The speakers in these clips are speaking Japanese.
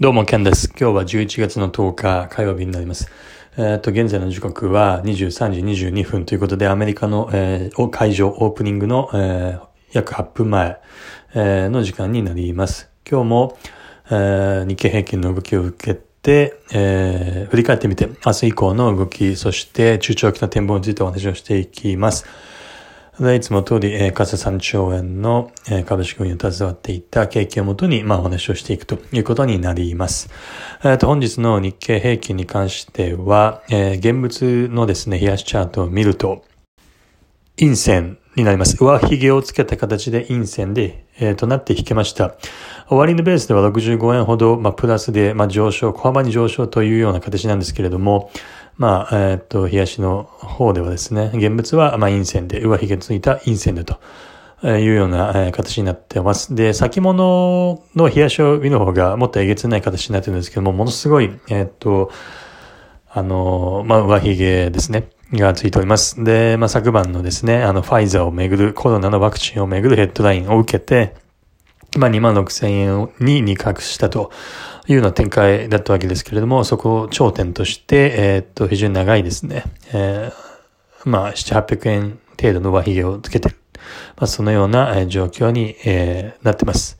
どうも、ケンです。今日は11月の10日火曜日になります。えっ、と、現在の時刻は23時22分ということで、アメリカの、えー、会場オープニングの、えー、約8分前、えー、の時間になります。今日も、えー、日経平均の動きを受けて、えー、振り返ってみて、明日以降の動き、そして中長期の展望についてお話をしていきます。で、いつも通り、えー、為替3兆円の、えー、株式運用に携わっていた景気をもとに、まあ、お話をしていくということになります。えっ、ー、と、本日の日経平均に関しては、えー、現物のですね、冷やしチャートを見ると、陰線になります。上髭をつけた形で陰線で、えー、となって引けました。終わりのベースでは65円ほど、まあ、プラスで、まあ、上昇、小幅に上昇というような形なんですけれども、まあ、えっ、と、冷やしの方ではですね、現物は、まあ、陰線で、上髭ついた陰線でと。いうような形になってます。で、先物の冷やしを見る方がもっとえげつない形になってるんですけども、ものすごい、えっ、と、あの、まあ、上髭ですね。がついております。で、まあ、昨晩のですね、あの、ファイザーをめぐる、コロナのワクチンをめぐるヘッドラインを受けて、まあ、2万6千円に2角したというような展開だったわけですけれども、そこを頂点として、えー、っと、非常に長いですね、えー、まあ、7、800円程度の上髭をつけてる。まあ、そのような状況に、えー、なってます。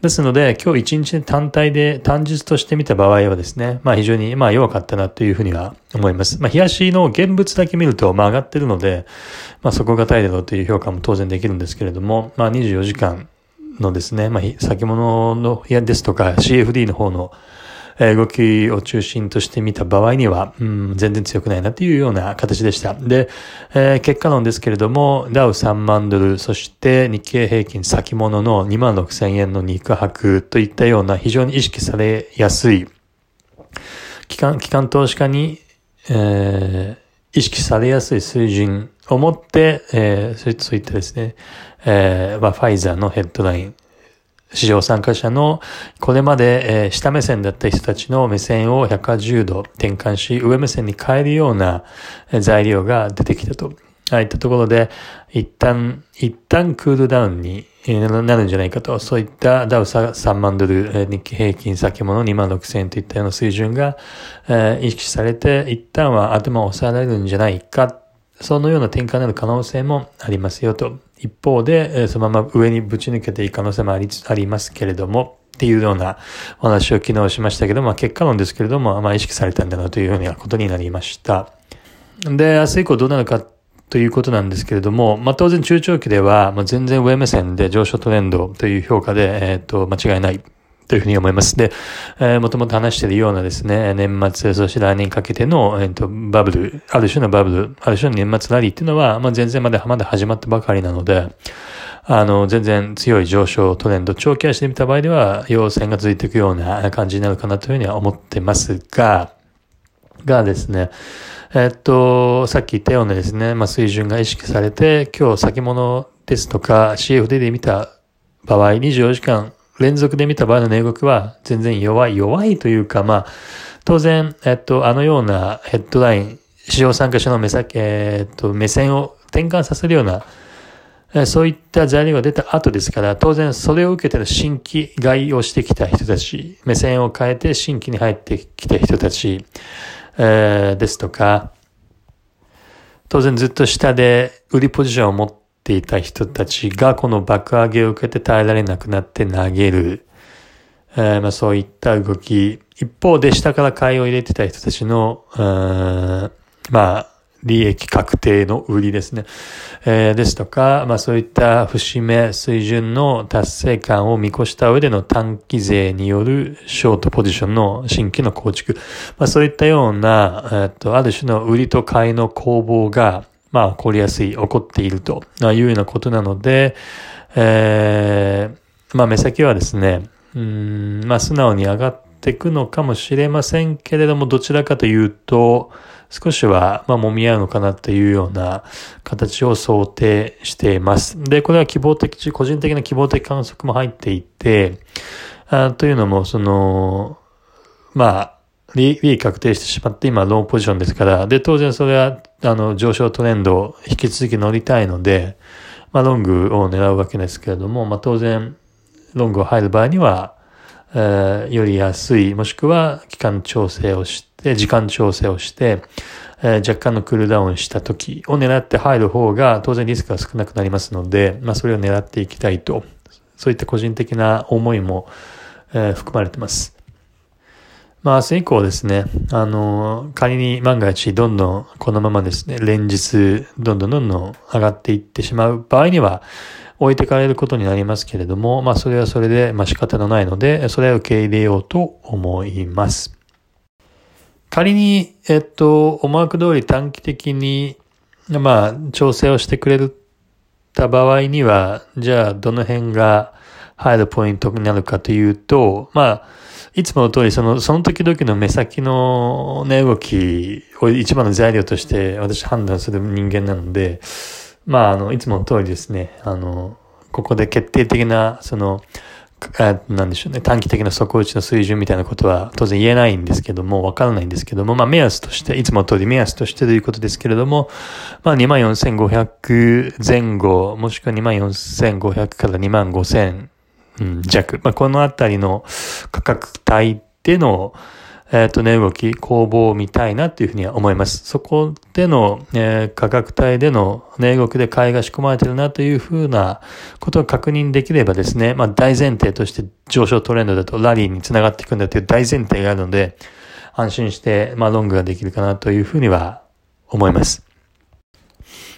ですので、今日一日単体で、単日として見た場合はですね、まあ非常に、まあ弱かったなというふうには思います。まあ冷やしの現物だけ見ると、まあ上がってるので、まあそこがたいだろうという評価も当然できるんですけれども、まあ24時間のですね、まあ先物の部屋ですとか CFD の方の動きを中心として見た場合には、うん、全然強くないなというような形でした。で、えー、結果論ですけれども、ダウ3万ドル、そして日経平均先物の2万6千円の肉薄といったような非常に意識されやすい、機関、機関投資家に、えー、意識されやすい水準を持って、えー、そういったですね、えー、まあ、ファイザーのヘッドライン、市場参加者のこれまで、え下目線だった人たちの目線を180度転換し、上目線に変えるような材料が出てきたと。ああいったところで、一旦、一旦クールダウンになるんじゃないかと、そういったダウ3万ドル、日経平均先物2万6千円といったような水準が、え意識されて、一旦は頭を抑えられるんじゃないか、そのような転換になる可能性もありますよと。一方で、そのまま上にぶち抜けていく可能性もありありますけれども、っていうようなお話を昨日しましたけども、結果論ですけれども、まあ意識されたんだなというようなことになりました。で、明日以降どうなるかということなんですけれども、まあ当然中長期では、まあ、全然上目線で上昇トレンドという評価で、えっ、ー、と、間違いないというふうに思います。で、えー、もともと話しているようなですね、年末、そして来年かけての、えっ、ー、と、バブル、ある種のバブル、ある種の年末ラリーっていうのは、まあ、全然まだ、まだ始まったばかりなので、あの、全然強い上昇トレンド、長期足で見た場合では、陽線が続いていくような感じになるかなというふうには思ってますが、がですね、えっと、さっき言ったようなですね、まあ、水準が意識されて、今日先物ですとか CFD で見た場合、24時間連続で見た場合の値動きは全然弱い、弱いというか、まあ、当然、えっと、あのようなヘッドライン、市場参加者の目先、えっと、目線を転換させるような、えそういった材料が出た後ですから、当然それを受けての新規買いをしてきた人たち、目線を変えて新規に入ってきた人たち、えー、ですとか、当然ずっと下で売りポジションを持っていた人たちがこの爆上げを受けて耐えられなくなって投げる。えー、まあそういった動き。一方で下から買いを入れてた人たちの、まあ、利益確定の売りですね。えー、ですとか、まあそういった節目水準の達成感を見越した上での短期税によるショートポジションの新規の構築。まあそういったような、えっ、と、ある種の売りと買いの攻防が、まあ起こりやすい、起こっているというようなことなので、えー、まあ目先はですね、うん、まあ素直に上がっていくのかもしれませんけれども、どちらかというと、少しは、まあ、揉み合うのかなというような形を想定しています。で、これは希望的、個人的な希望的観測も入っていて、あというのも、その、まあ、利益確定してしまって今ローポジションですから、で、当然それは、あの、上昇トレンドを引き続き乗りたいので、まあ、ロングを狙うわけですけれども、まあ、当然、ロングを入る場合には、えー、より安い、もしくは期間調整をして、時間調整をして、えー、若干のクールダウンした時を狙って入る方が当然リスクが少なくなりますので、まあそれを狙っていきたいと、そういった個人的な思いも、えー、含まれてます。まあ明日以降ですね、あの、仮に万が一どんどんこのままですね、連日どんどんどんどん上がっていってしまう場合には、置いてかれることになりますけれども、まあそれはそれで、まあ仕方のないので、それは受け入れようと思います。仮に、えっと、思惑通り短期的に、まあ調整をしてくれた場合には、じゃあどの辺が入るポイントになるかというと、まあ、いつもの通り、その、その時々の目先のね、動きを一番の材料として私判断する人間なので、まあ、あの、いつもの通りですね、あの、ここで決定的な、その、なんでしょうね、短期的な底打ちの水準みたいなことは当然言えないんですけども、わからないんですけども、まあ目安として、いつも通り目安としてということですけれども、まあ24,500前後、もしくは24,500から25,000弱。まあ、このあたりの価格帯での、えっ、ー、と、値動き、攻防を見たいなというふうには思います。そこでの、えー、価格帯での値動きで買いが仕込まれてるなというふうなことを確認できればですね、まあ、大前提として上昇トレンドだとラリーにつながっていくんだという大前提があるので、安心して、まあ、ロングができるかなというふうには思います。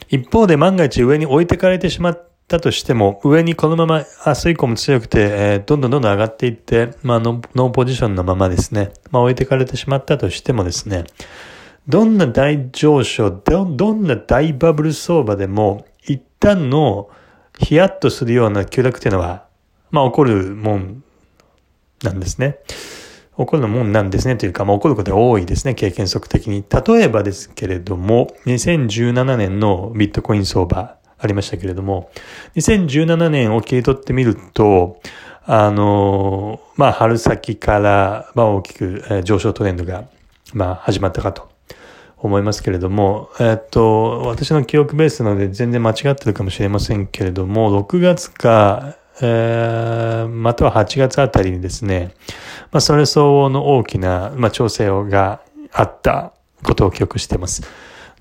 一方で万が一上に置いてかれてしまってだとしても、上にこのまま明日以降も強くて、えー、どんどんどんどん上がっていって、まあノ、ノーポジションのままですね、まあ、置いてかれてしまったとしてもですね、どんな大上昇、ど、んな大バブル相場でも、一旦のヒヤッとするような急落っていうのは、まあ、起こるもんなんですね。起こるもんなんですねというか、まあ、起こることが多いですね、経験則的に。例えばですけれども、2017年のビットコイン相場、ありましたけれども、2017年を切り取ってみると、あの、まあ、春先から、まあ、大きく、上昇トレンドが、まあ、始まったかと思いますけれども、えっと、私の記憶ベースなので全然間違ってるかもしれませんけれども、6月か、えー、または8月あたりにですね、まあ、それ相応の大きな、まあ、調整があったことを記憶しています。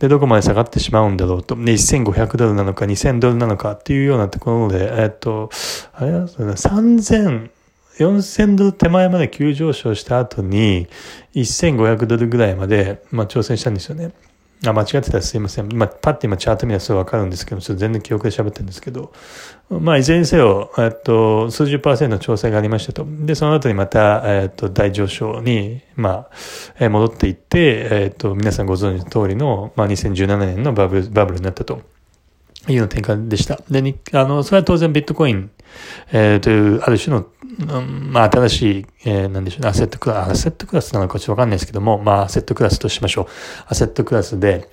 で、どこまで下がってしまうんだろうと。で、1500ドルなのか2000ドルなのかっていうようなところで、えっと、あれは3000、4000ドル手前まで急上昇した後に、1500ドルぐらいまで、まあ、挑戦したんですよね。あ、間違ってたらすいません。まあ、パッて今チャート見たらすぐわかるんですけど、ちょっと全然記憶で喋ってるんですけど、まあ、いずれにせよ、えっと、数十パーセントの調整がありましたと。で、その後にまた、えっと、大上昇に、まあ、戻っていって、えっと、皆さんご存知の通りの、まあ、2017年のバブル、バブルになったと。いうの転換でした。で、あの、それは当然ビットコイン、えー、という、ある種の、うん、まあ、新しい、えー、なんでしょうね、アセットクラス、アセットクラスなのかちょっとわかんないですけども、まあ、アセットクラスとしましょう。アセットクラスで、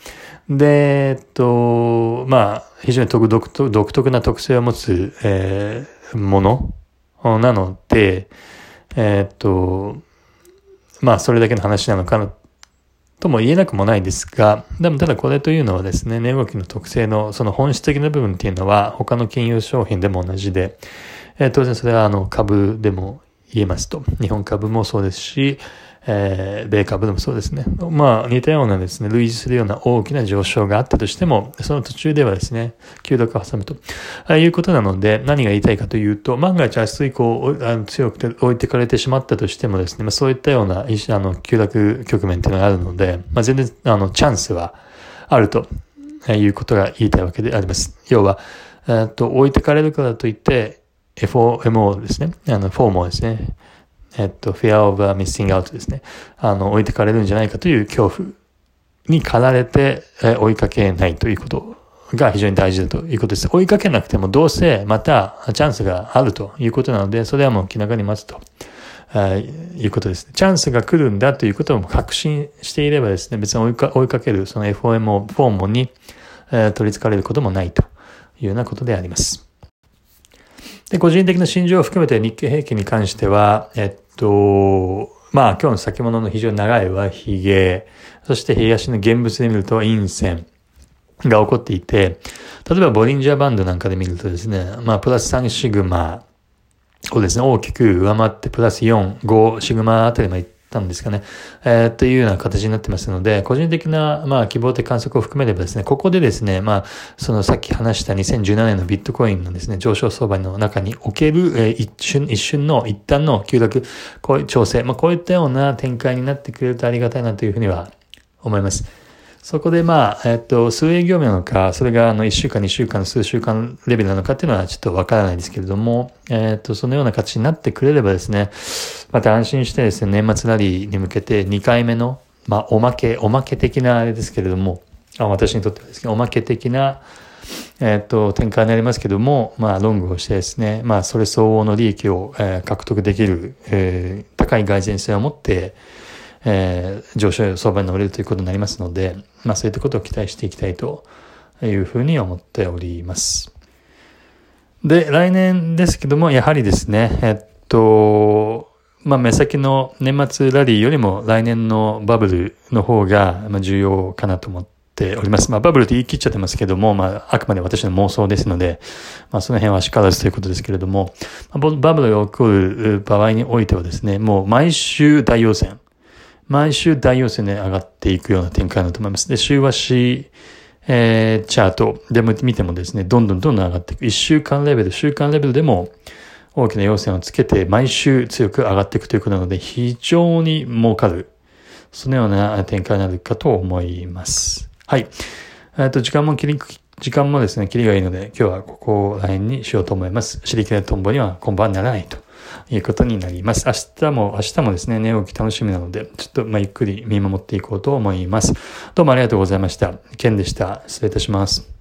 で、えっと、まあ、非常に独特独特な特性を持つ、えー、ものなので、えっと、まあ、それだけの話なのかなとも言えなくもないですが、でもただこれというのはですね、値動きの特性のその本質的な部分っていうのは他の金融商品でも同じで、えー、当然それはあの株でも言えますと。日本株もそうですし、えー、米株でもそうですね。まあ似たようなですね、類似するような大きな上昇があったとしても、その途中ではですね、急落を挟むと、あいうことなので、何が言いたいかというと、万が一明日以降あの強くて置いてかれてしまったとしてもですね、まあそういったようなあの急落局面っていうのがあるので、まあ全然あのチャンスはあるということが言いたいわけであります。要は、えっと、置いてかれるからといって、FOMO ですね。あの、フォーモですね。えっと、fear of missing out ですね。あの、置いてかれるんじゃないかという恐怖に駆られて、え追いかけないということが非常に大事だということです。追いかけなくてもどうせまたチャンスがあるということなので、それはもう気長に待つと。いうことですね。チャンスが来るんだということを確信していればですね、別に追いか追いかけるその FOMO フォームに、えー、取り憑かれることもないというようなことであります。で、個人的な心情を含めて日経平均に関しては、えっと、まあ今日の先物の非常に長いはヒゲ、そして東の現物で見ると陰線。が起こっていて、例えばボリンジャーバンドなんかで見るとですね、まあプラス3シグマ、をですね、大きく上回ってプラス4、5シグマあたりまでたんですかね。えー、というような形になってますので、個人的な、まあ、希望的観測を含めればですね、ここでですね、まあ、そのさっき話した2017年のビットコインのですね、上昇相場の中における、えー、一瞬、一瞬の一旦の急落、こういう調整、まあ、こういったような展開になってくれるとありがたいなというふうには思います。そこでまあ、えっと、数営業日なのか、それがあの1週間、2週間、数週間レベルなのかっていうのはちょっとわからないですけれども、えっと、そのような形になってくれればですね、また安心してですね、年末ラリーに向けて2回目の、まあ、おまけ、おまけ的なあれですけれども、あ私にとってはですね、おまけ的な、えっと、展開になりますけども、まあ、ロングをしてですね、まあ、それ相応の利益を、えー、獲得できる、えー、高い蓋然性を持って、えー、上昇相場に乗れるということになりますので、まあそういったことを期待していきたいというふうに思っております。で、来年ですけども、やはりですね、えっと、まあ目先の年末ラリーよりも来年のバブルの方が重要かなと思っております。まあバブルって言い切っちゃってますけども、まああくまで私の妄想ですので、まあその辺はしからずということですけれども、バブルが起こる場合においてはですね、もう毎週大陽線、毎週大陽線で上がっていくような展開だと思います。で、週足、えー、チャートで見てもですね、どんどんどんどん上がっていく。1週間レベル、週間レベルでも大きな陽線をつけて毎週強く上がっていくということなので、非常に儲かる。そのような展開になるかと思います。はい。えっと、時間も切り、時間もですね、切りがいいので、今日はここら辺にしようと思います。シリケネトンボには今晩ならないと。いうことになります。明日も、明日もですね、寝起き楽しみなので、ちょっと、ま、ゆっくり見守っていこうと思います。どうもありがとうございました。ケンでした。失礼いたします。